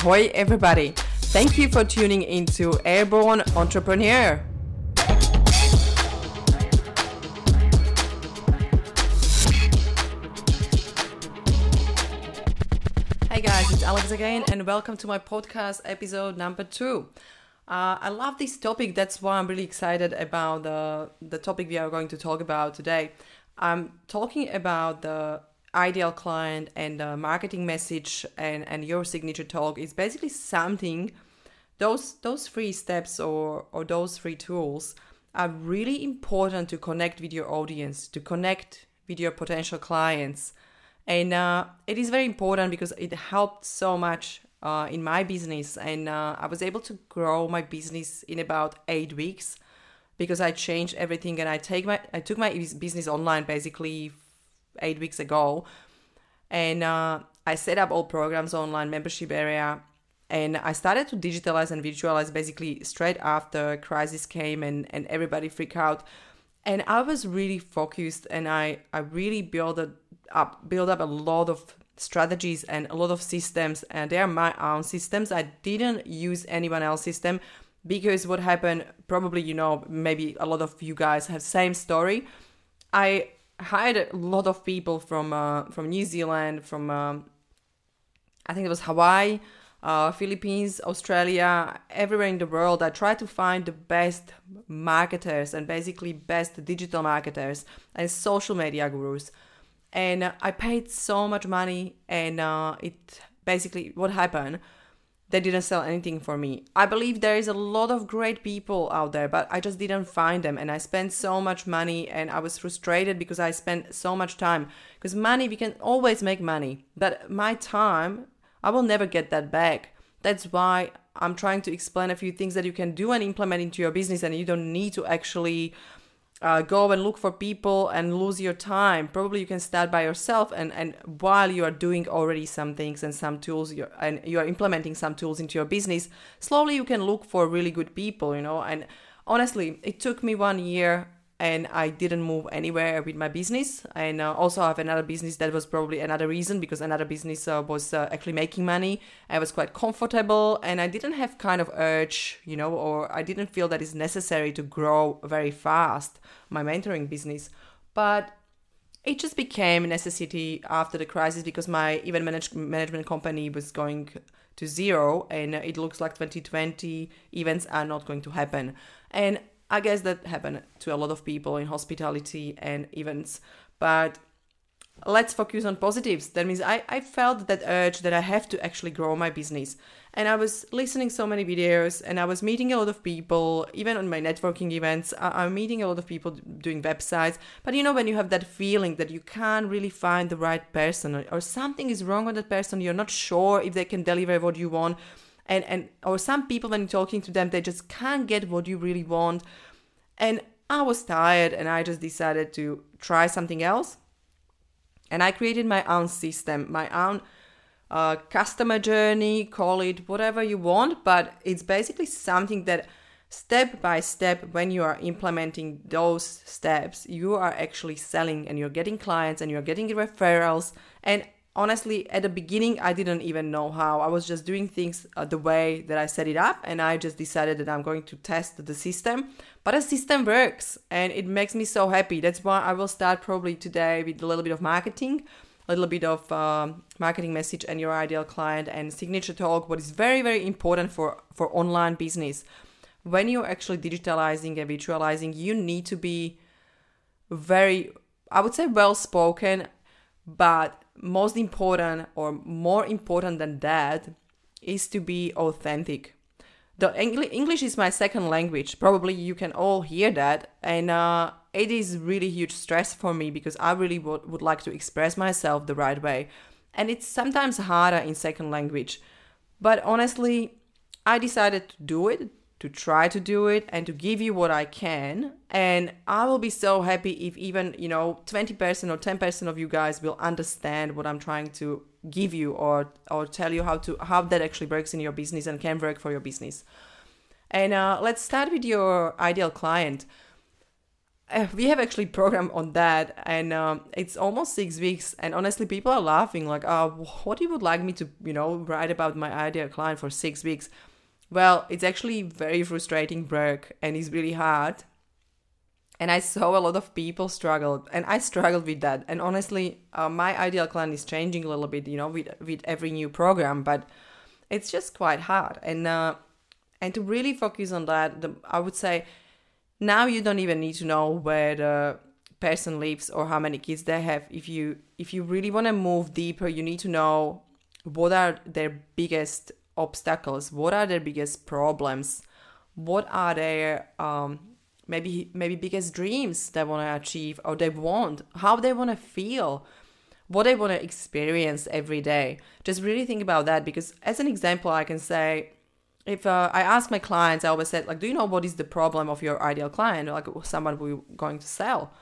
Ahoy, everybody! Thank you for tuning into Airborne Entrepreneur. Hey guys, it's Alex again, and welcome to my podcast episode number two. Uh, I love this topic. That's why I'm really excited about the the topic we are going to talk about today. I'm talking about the ideal client and marketing message and, and your signature talk is basically something those those three steps or or those three tools are really important to connect with your audience to connect with your potential clients. And uh, it is very important because it helped so much uh, in my business. And uh, i was able to grow my business in about eight weeks because i changed everything and i take my i took my business online basically eight weeks ago, and uh, I set up all programs online membership area, and I started to digitalize and visualize basically straight after crisis came and and everybody freaked out, and I was really focused and I I really built up build up a lot of strategies and a lot of systems. And they are my own systems. I didn't use anyone else's system because what happened probably you know maybe a lot of you guys have same story. I hired a lot of people from uh, from New Zealand, from um, I think it was Hawaii, uh, Philippines, Australia, everywhere in the world. I tried to find the best marketers and basically best digital marketers and social media gurus. And I paid so much money, and uh, it basically what happened they didn't sell anything for me. I believe there is a lot of great people out there, but I just didn't find them. And I spent so much money and I was frustrated because I spent so much time. Because money, we can always make money, but my time, I will never get that back. That's why I'm trying to explain a few things that you can do and implement into your business, and you don't need to actually uh, go and look for people and lose your time. Probably you can start by yourself, and and while you are doing already some things and some tools, you're, and you are implementing some tools into your business, slowly you can look for really good people, you know. And honestly, it took me one year and I didn't move anywhere with my business. And uh, also, I have another business that was probably another reason because another business uh, was uh, actually making money. I was quite comfortable, and I didn't have kind of urge, you know, or I didn't feel that it's necessary to grow very fast my mentoring business. But it just became a necessity after the crisis because my event manage- management company was going to zero, and it looks like 2020 events are not going to happen. And I guess that happened to a lot of people in hospitality and events. But let's focus on positives. That means I, I felt that urge that I have to actually grow my business. And I was listening so many videos and I was meeting a lot of people, even on my networking events, I, I'm meeting a lot of people doing websites. But you know, when you have that feeling that you can't really find the right person or, or something is wrong with that person, you're not sure if they can deliver what you want and and or some people when talking to them they just can't get what you really want. And i was tired and i just decided to try something else. And i created my own system my own uh, customer journey call it whatever you want but it's basically something that step by step when you are implementing those steps you are actually selling and you're getting clients and you're getting referrals and honestly at the beginning i didn't even know how. I was just doing things uh, the way that i set it up and i just decided that i'm going to test the system. But the system works and it makes me so happy. That's why i will start probably today with a little bit of marketing a little bit of um, marketing message and your ideal client and signature talk what is very very important for for online business. When you're actually digitalizing and visualizing you need to be very i would say well spoken but most important or more important than that is to be authentic. The English is my second language. Probably you can all hear that, and uh, it is really huge stress for me because I really would, would like to express myself the right way, and it's sometimes harder in second language. But honestly, I decided to do it to try to do it and to give you what I can. And I will be so happy if even, you know, 20% or 10% of you guys will understand what I'm trying to give you or or tell you how to how that actually works in your business and can work for your business. And uh, let's start with your ideal client. uh, we have actually program on that and um, it's almost six weeks and honestly people are laughing like oh what you would like me to you know write about my ideal client for six weeks well it's actually very frustrating work and it's really hard. And i saw a lot of people struggle and i struggled with that. And honestly uh, my ideal client is changing a little bit you know with with every new program but it's just quite hard. And uh, and to really focus on that the, i would say now you don't even need to know where the person lives or how many kids they have. If you if you really want to move deeper you need to know what are their biggest obstacles. What are their biggest problems? What are their um, maybe maybe biggest dreams they want to achieve or they want? How they want to feel? What they want to experience every day? Just really think about that because as an example i can say if uh, I ask my clients, I always said like, do you know what is the problem of your ideal client, like someone we're going to sell,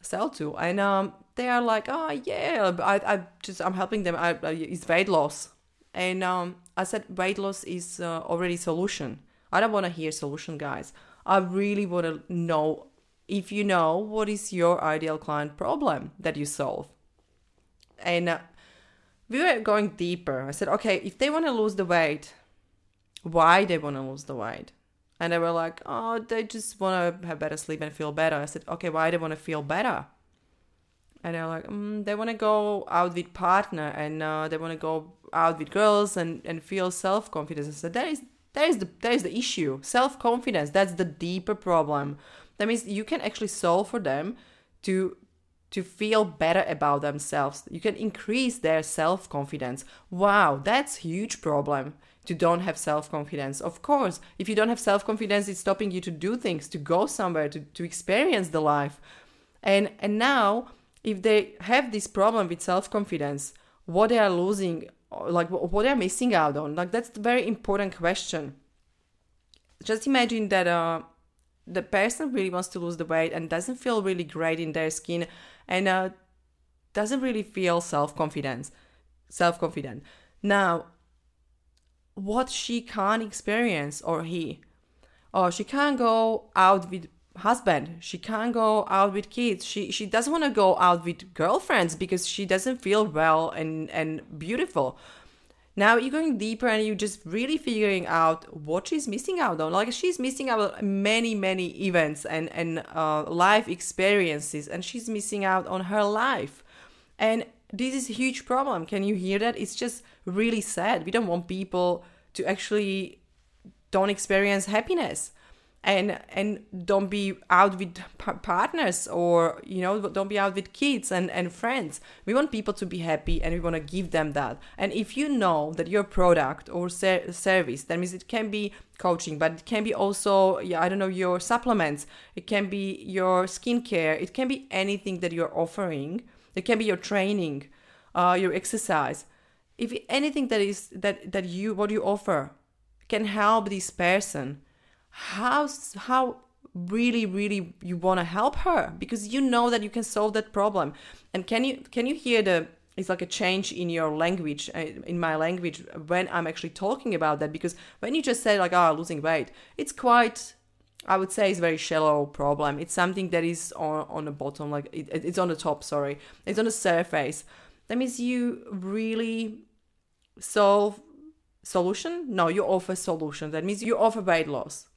sell to, and um, they are like, oh yeah, I, I just I'm helping them. I, I it's weight loss, and um, I said weight loss is uh, already solution. I don't want to hear solution, guys. I really want to know if you know what is your ideal client problem that you solve, and uh, we were going deeper. I said, okay, if they want to lose the weight why they want to lose the weight. And they were like, oh, they just want to have better sleep and feel better. I said, okay, why they want to feel better? And they're like, mm, they want to go out with partner and uh, they want to go out with girls and, and feel self confidence. Said, that is that is the that is the issue. Self confidence. That's the deeper problem. That means you can actually solve for them to to feel better about themselves. You can increase their self confidence. Wow, that's huge problem to don't have self confidence. Of course, if you don't have self confidence, it's stopping you to do things, to go somewhere, to, to experience the life. And and now, if they have this problem with self confidence, what they are losing, like what they are missing out on, like that's very important question. Just imagine that uh, the person really wants to lose the weight and doesn't feel really great in their skin, and uh, doesn't really feel self confidence, self confident. Now, what she can't experience or he or she can't go out with husband. She can't go out with kids. She she doesn't want to go out with girlfriends because she doesn't feel well and and beautiful. Now you're going deeper and you're just really figuring out what she's missing out on. Like she's missing out many many events and and uh, life experiences and she's missing out on her life. And this is a huge problem. Can you hear that? It's just really sad. We don't want people to actually don't experience happiness and and don't be out with partners or you know don't be out with kids and and friends. We want people to be happy and we want to give them that. And if you know that your product or ser- service that means it can be coaching but it can be also yeah i don't know your supplements it can be your skincare it can be anything that you're offering it can be your training uh, your exercise. If anything that is that that you what you offer can help this person how how really really you want to help her because you know that you can solve that problem. And can you can you hear the it's like a change in your language uh, in my language when i'm actually talking about that? Because when you just say like oh losing weight it's quite i would say it's a very shallow problem. It's something that is on on the bottom like it, it's on the top sorry. It's on the surface. That means you really solve solution? No you offer solution. That means you offer weight loss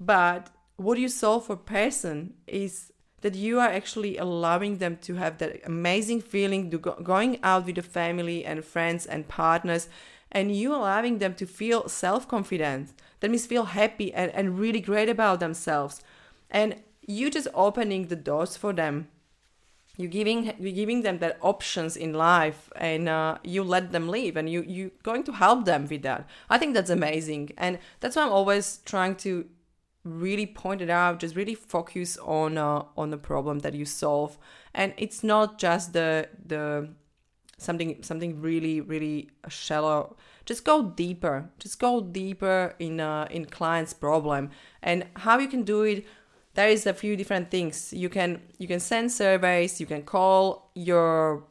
but what you solve for person is that you are actually allowing them to have that amazing feeling to go, going out with the family and friends and partners and you allowing them to feel self-confident that means feel happy and, and really great about themselves. And you just opening the doors for them. You're giving you're giving them that options in life and uh, you let them live and you you going to help them with that. I think that's amazing. And that's why i'm always trying to really point it out just really focus on uh, on the problem that you solve. And it's not just the the something something really really shallow. Just go deeper. Just go deeper in uh, in client's problem. And how you can do it there is a few different things. You can you can send surveys you can call your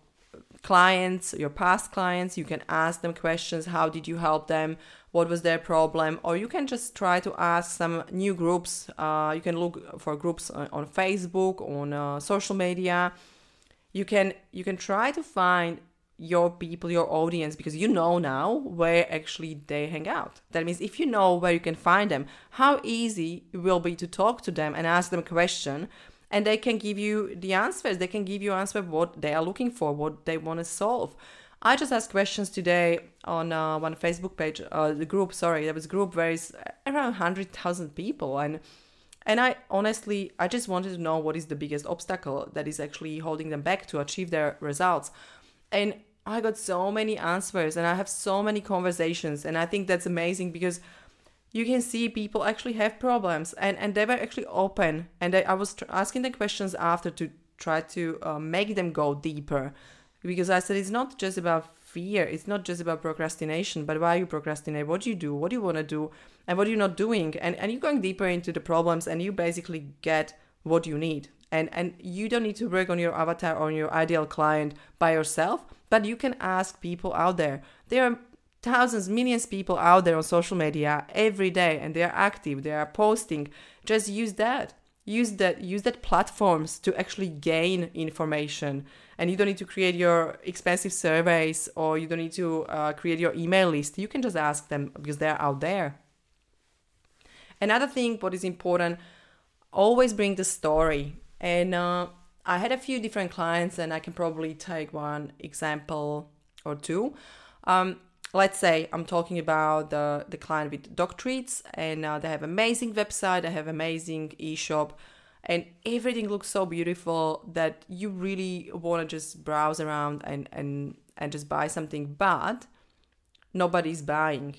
clients, your past clients. You can ask them questions. How did you help them? What was their problem? Or you can just try to ask some new groups. Uh, you can look for groups on, on Facebook, on uh, social media. You can you can try to find your people, your audience, because you know now where actually they hang out. That means if you know where you can find them, how easy it will be to talk to them and ask them a question and they can give you the answers. They can give you answer what they are looking for, what they want to solve. I just asked questions today on uh, one Facebook page, uh, the group. Sorry, there was a group where it's around hundred thousand people, and and I honestly, I just wanted to know what is the biggest obstacle that is actually holding them back to achieve their results. And I got so many answers, and I have so many conversations, and I think that's amazing because you can see people actually have problems and, and they were actually open and I, I was tr- asking the questions after to try to uh, make them go deeper. Because i said it's not just about fear it's not just about procrastination but why you procrastinate? What do you do? What do you want to do? And what are you not doing? And, and you're going deeper into the problems and you basically get what you need. And and you don't need to work on your avatar or on your ideal client by yourself but you can ask people out there. There are thousands, millions people out there on social media every day and they are active, they are posting. Just use that. Use that use that platforms to actually gain information. And you don't need to create your expensive surveys or you don't need to uh, create your email list. You can just ask them because they're out there. Another thing, what is important, always bring the story. And uh, I had a few different clients, and I can probably take one example or two. Um, let's say I'm talking about the, the client with dog treats and uh, they have amazing website, they have amazing e-shop and everything looks so beautiful that you really want to just browse around and, and, and just buy something, but nobody's buying.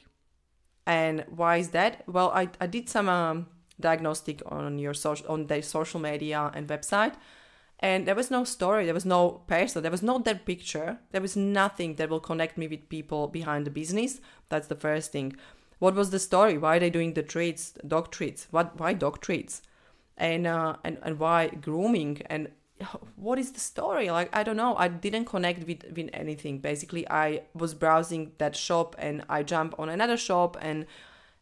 And why is that? Well, I, I did some um, diagnostic on your social on their social media and website and there was no story there was no person there was no that picture. There was nothing that will connect me with people behind the business. That's the first thing. What was the story? Why are they doing the treats dog treats? What why dog treats? And uh, and and why grooming? And what is the story? Like i don't know. I didn't connect with with anything. Basically i was browsing that shop and i jump on another shop and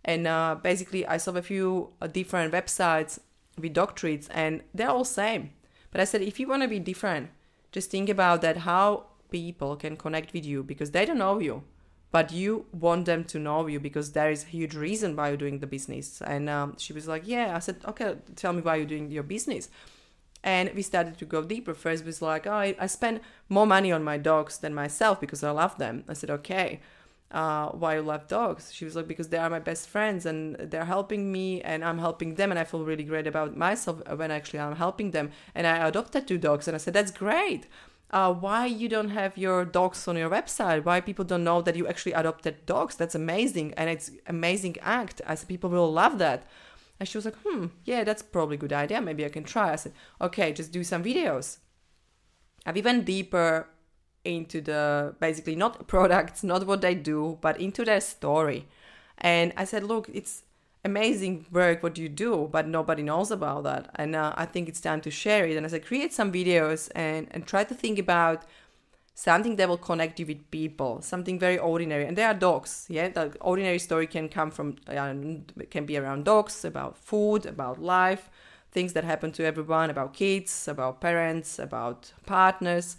and uh, basically i saw a few uh, different websites with dog treats and they're all same but I said, if you want to be different, just think about that how people can connect with you because they don't know you, but you want them to know you because there is a huge reason why you're doing the business. And um, she was like, yeah. I said, okay, tell me why you're doing your business. And we started to go deeper. First was like, oh, I, I spend more money on my dogs than myself because I love them. I said, okay uh, why you love dogs. She was like, because they are my best friends and they're helping me and I'm helping them. And I feel really great about myself when actually I'm helping them. And I adopted two dogs. And I said, that's great. Uh, why you don't have your dogs on your website? Why people don't know that you actually adopted dogs? That's amazing. And it's amazing act. I said, people will love that. And she was like, hmm, yeah, that's probably a good idea. Maybe I can try. I said, okay, just do some videos. I've even deeper into the basically not products, not what they do, but into their story. And I said, look, it's amazing work what you do, but nobody knows about that. And uh, I think it's time to share it. And I said, create some videos and, and try to think about something that will connect you with people, something very ordinary. And there are dogs, yeah. The ordinary story can come from, uh, can be around dogs, about food, about life, things that happen to everyone, about kids, about parents, about partners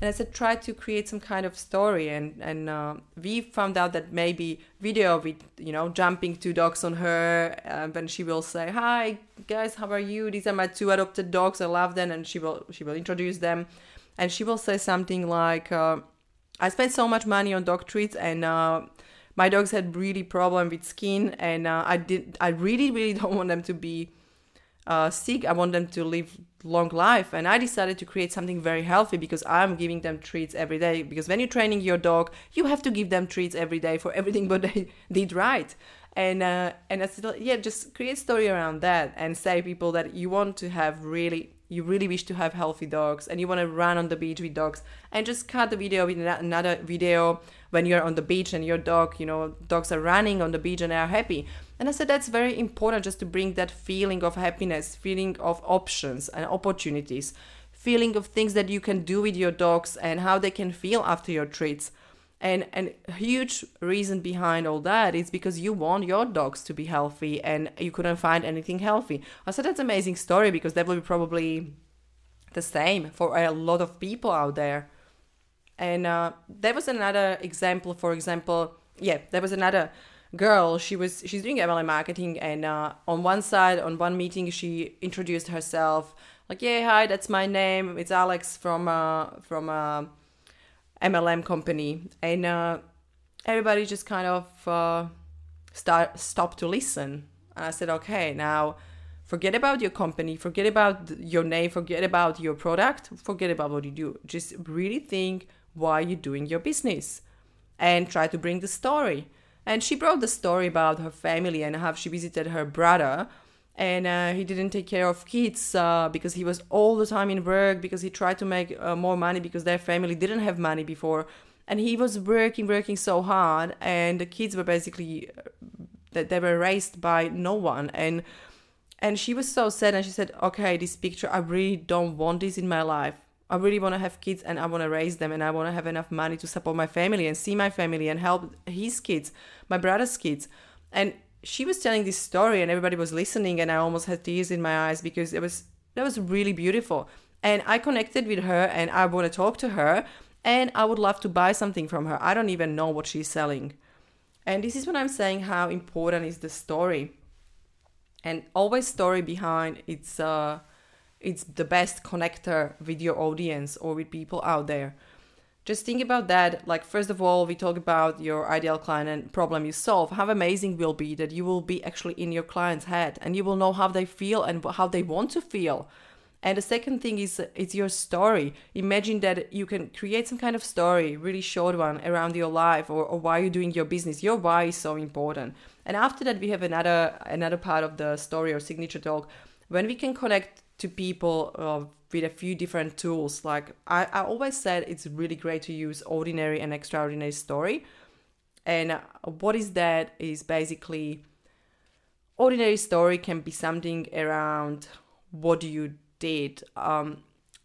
and I said try to create some kind of story. And and uh, we found out that maybe video with you know jumping two dogs on her and then she will say hi guys how are you? These are my two adopted dogs. I love them. And she will she will introduce them. And she will say something like uh, I spent so much money on dog treats and uh, my dogs had really problem with skin and uh, I did I really really don't want them to be uh, sick. I want them to live long life. And I decided to create something very healthy because I'm giving them treats every day. Because when you're training your dog, you have to give them treats every day for everything but they did right. And uh, and I said, yeah, just create story around that and say people that you want to have really you really wish to have healthy dogs and you want to run on the beach with dogs and just cut the video with another video when you're on the beach and your dog you know dogs are running on the beach and they are happy and i said that's very important just to bring that feeling of happiness feeling of options and opportunities feeling of things that you can do with your dogs and how they can feel after your treats. And, and a huge reason behind all that is because you want your dogs to be healthy and you couldn't find anything healthy. I said that's amazing story because that will be probably the same for a lot of people out there. And uh, there was another example, for example, yeah, there was another girl. She was she's doing MLM marketing, and uh, on one side, on one meeting, she introduced herself like, "Yeah, hi, that's my name. It's Alex from uh, from uh, MLM company," and uh, everybody just kind of uh, start stopped to listen. And I said, "Okay, now." forget about your company forget about your name forget about your product forget about what you do just really think why you're doing your business and try to bring the story and she brought the story about her family and how she visited her brother and uh, he didn't take care of kids uh, because he was all the time in work because he tried to make uh, more money because their family didn't have money before. And he was working working so hard and the kids were basically uh, that they were raised by no one. And and she was so sad and she said okay this picture i really don't want this in my life. I really want to have kids and I want to raise them and I want to have enough money to support my family and see my family and help his kids, my brother's kids. And she was telling this story and everybody was listening and I almost had tears in my eyes because it was that was really beautiful. And I connected with her and I want to talk to her and I would love to buy something from her. I don't even know what she's selling. And this is what I'm saying how important is the story. And always story behind it's uh it's the best connector with your audience or with people out there just think about that. Like first of all we talk about your ideal client and problem you solve. How amazing will be that you will be actually in your client's head and you will know how they feel and how they want to feel. And the second thing is it's your story. Imagine that you can create some kind of story really short one around your life or, or why you're doing your business. Your why is so important. And after that we have another another part of the story or signature talk. When we can connect to people uh, with a few different tools. Like I, I always said, it's really great to use ordinary and extraordinary story. And what is that? Is basically ordinary story can be something around what you did, um,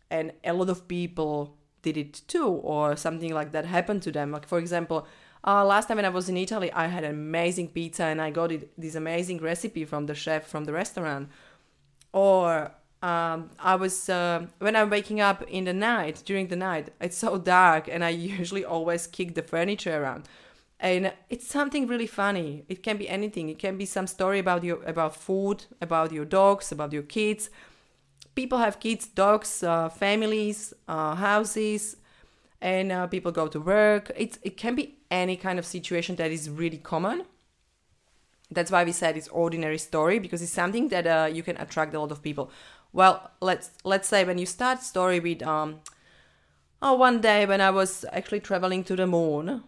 and a lot of people did it too, or something like that happened to them. Like for example. Uh, last time when I was in Italy, I had amazing pizza and I got it, this amazing recipe from the chef from the restaurant. Or um, I was uh, when I'm waking up in the night during the night. It's so dark, and I usually always kick the furniture around. And it's something really funny. It can be anything. It can be some story about your about food, about your dogs, about your kids. People have kids, dogs, uh, families, uh, houses, and uh, people go to work. It's it can be any kind of situation that is really common. That's why we said it's ordinary story because it's something that uh, you can attract a lot of people well let's let's say when you start story with um oh one day when i was actually traveling to the moon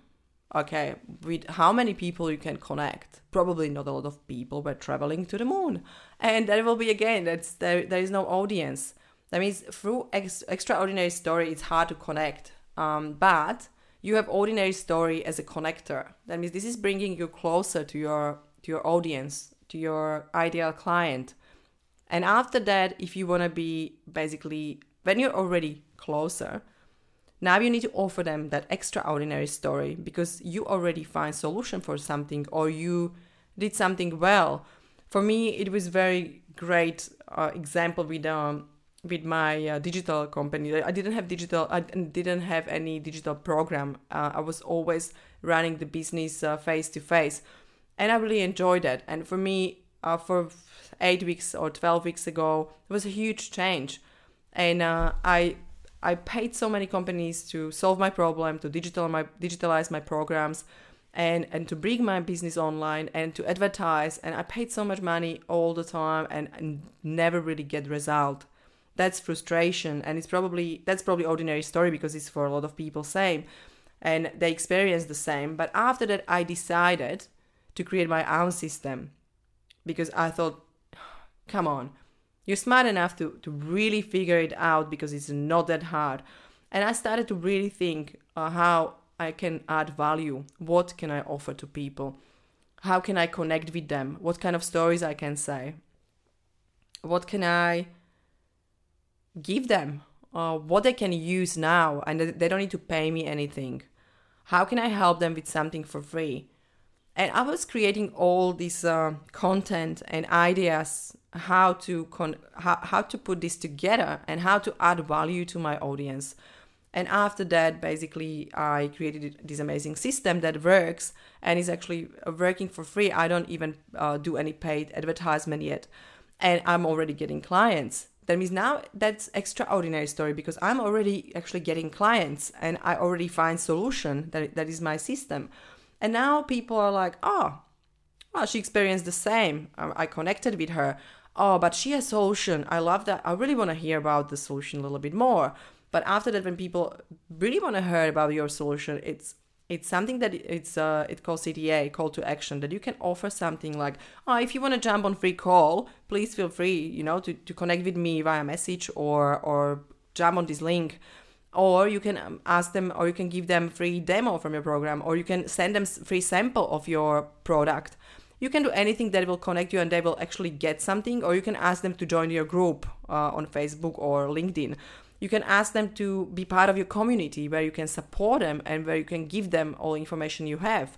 okay with how many people you can connect? Probably not a lot of people were traveling to the moon. And there will be again that's there there is no audience. That means through ex- extraordinary story it's hard to connect. Um, but you have ordinary story as a connector. That means this is bringing you closer to your to your audience to your ideal client and after that, if you want to be basically, when you're already closer, now you need to offer them that extraordinary story because you already find solution for something or you did something well. For me, it was very great uh, example with um with my uh, digital company. I didn't have digital. I didn't have any digital program. Uh, I was always running the business face to face, and I really enjoyed that. And for me, uh, for eight weeks or 12 weeks ago. It was a huge change. And uh, I I paid so many companies to solve my problem, to digital my digitalize my programs, and and to bring my business online and to advertise. And I paid so much money all the time and, and never really get result. That's frustration, and it's probably that's probably ordinary story because it's for a lot of people same, and they experience the same. But after that, I decided to create my own system because I thought Come on. You're smart enough to, to really figure it out because it's not that hard. And I started to really think uh, how I can add value. What can I offer to people? How can I connect with them? What kind of stories I can say? What can I give them? uh, what they can use now and they don't need to pay me anything. How can I help them with something for free? And I was creating all this uh, content and ideas how to con- how, how to put this together and how to add value to my audience. And after that, basically, I created this amazing system that works and is actually working for free. I don't even uh, do any paid advertisement yet, and I'm already getting clients. That means now that's extraordinary story because I'm already actually getting clients and I already find solution that that is my system. And now people are like, oh, well, she experienced the same. I connected with her. Oh, but she has solution. I love that. I really want to hear about the solution a little bit more. But after that, when people really want to hear about your solution, it's it's something that it's uh it calls CTA call to action that you can offer something like oh if you want to jump on free call please feel free you know to, to connect with me via message or or jump on this link or you can um, ask them or you can give them free demo from your program or you can send them free sample of your product you can do anything that will connect you and they will actually get something or you can ask them to join your group uh, on facebook or linkedin. You can ask them to be part of your community where you can support them and where you can give them all information you have.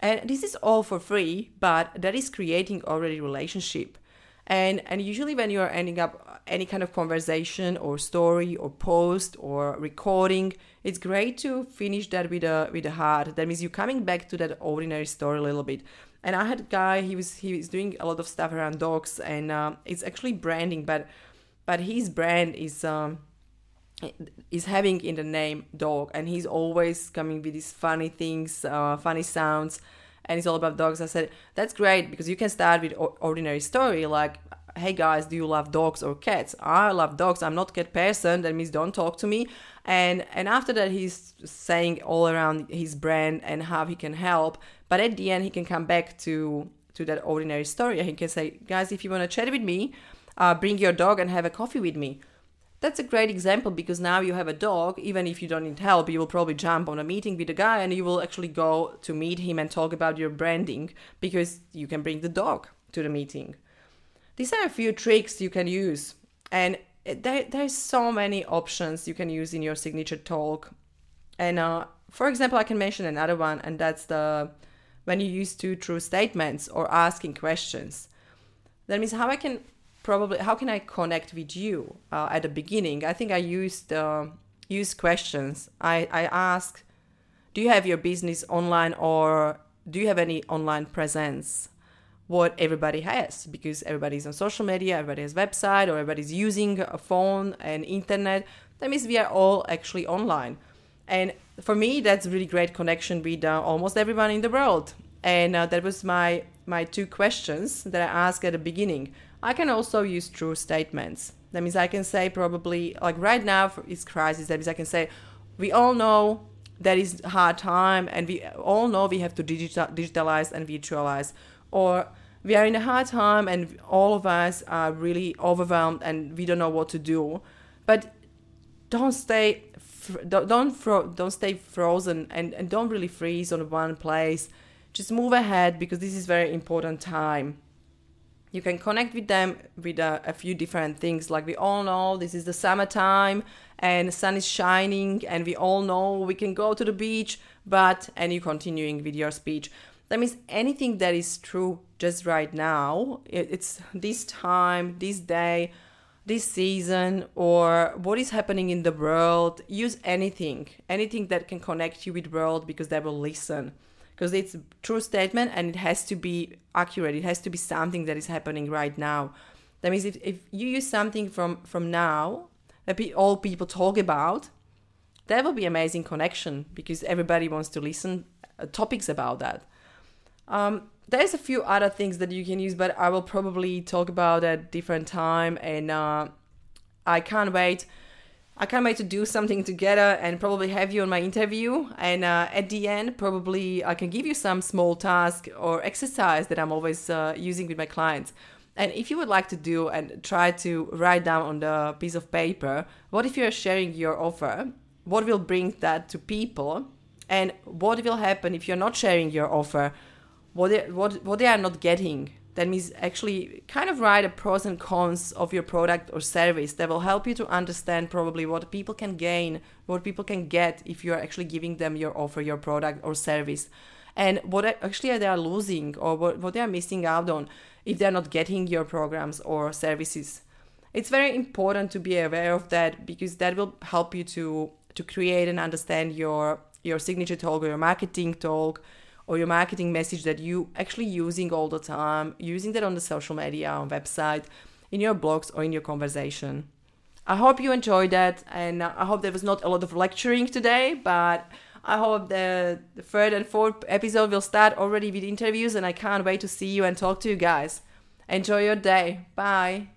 And this is all for free but that is creating already relationship. And and usually when you are ending up any kind of conversation or story or post or recording it's great to finish that with a with a heart. That means you're coming back to that ordinary story a little bit and i had a guy he was he was doing a lot of stuff around dogs and uh, it's actually branding but but his brand is um is having in the name dog and he's always coming with these funny things uh, funny sounds and it's all about dogs. I said, that's great because you can start with ordinary story like, hey guys, do you love dogs or cats? I love dogs. I'm not cat person. That means don't talk to me. And and after that, he's saying all around his brand and how he can help. But at the end, he can come back to to that ordinary story. And he can say, guys, if you want to chat with me, uh, bring your dog and have a coffee with me. That's a great example because now you have a dog. Even if you don't need help you will probably jump on a meeting with a guy and you will actually go to meet him and talk about your branding because you can bring the dog to the meeting. These are a few tricks you can use. And there, there's so many options you can use in your signature talk. And uh, for example i can mention another one and that's the when you use two true statements or asking questions that means how i can probably how can I connect with you uh, at the beginning? I think I used uh, use questions. I I ask, do you have your business online or do you have any online presence? What everybody has because everybody's on social media, everybody has website, or everybody's using a phone and internet. That means we are all actually online, and for me that's really great connection with uh, almost everyone in the world. And uh, that was my my two questions that I asked at the beginning I can also use true statements. That means I can say probably like right now it's crisis. That means I can say we all know that is hard time and we all know we have to digital, digitalize and virtualize or we are in a hard time and all of us are really overwhelmed and we don't know what to do but don't stay don't don't, fro- don't stay frozen and, and don't really freeze on one place. Just move ahead because this is very important time. You can connect with them with a, a, few different things. Like we all know this is the summertime and the sun is shining and we all know we can go to the beach but and you continuing with your speech. That means anything that is true just right now it's this time this day this season or what is happening in the world use anything anything that can connect you with world because they will listen because it's true statement and it has to be accurate. It has to be something that is happening right now. That means if, if you use something from from now that all people talk about, that will be amazing connection because everybody wants to listen uh, topics about that. Um, there's a few other things that you can use, but I will probably talk about at different time, and uh, I can't wait I can't wait to do something together and probably have you on my interview. And uh, at the end, probably I can give you some small task or exercise that I'm always uh, using with my clients. And if you would like to do and try to write down on the piece of paper, what if you're sharing your offer? What will bring that to people? And what will happen if you're not sharing your offer? What they, what, what they are not getting? that means actually kind of write a pros and cons of your product or service that will help you to understand probably what people can gain, what people can get if you're actually giving them your offer, your product or service, and what actually they are losing or what, what they are missing out on if they're not getting your programs or services. It's very important to be aware of that because that will help you to to create and understand your your signature talk or your marketing talk or your marketing message that you actually using all the time, using that on the social media, on website, in your blogs or in your conversation. I hope you enjoyed that and I hope there was not a lot of lecturing today, but I hope the, the third and fourth episode will start already with interviews and I can't wait to see you and talk to you guys. Enjoy your day. Bye.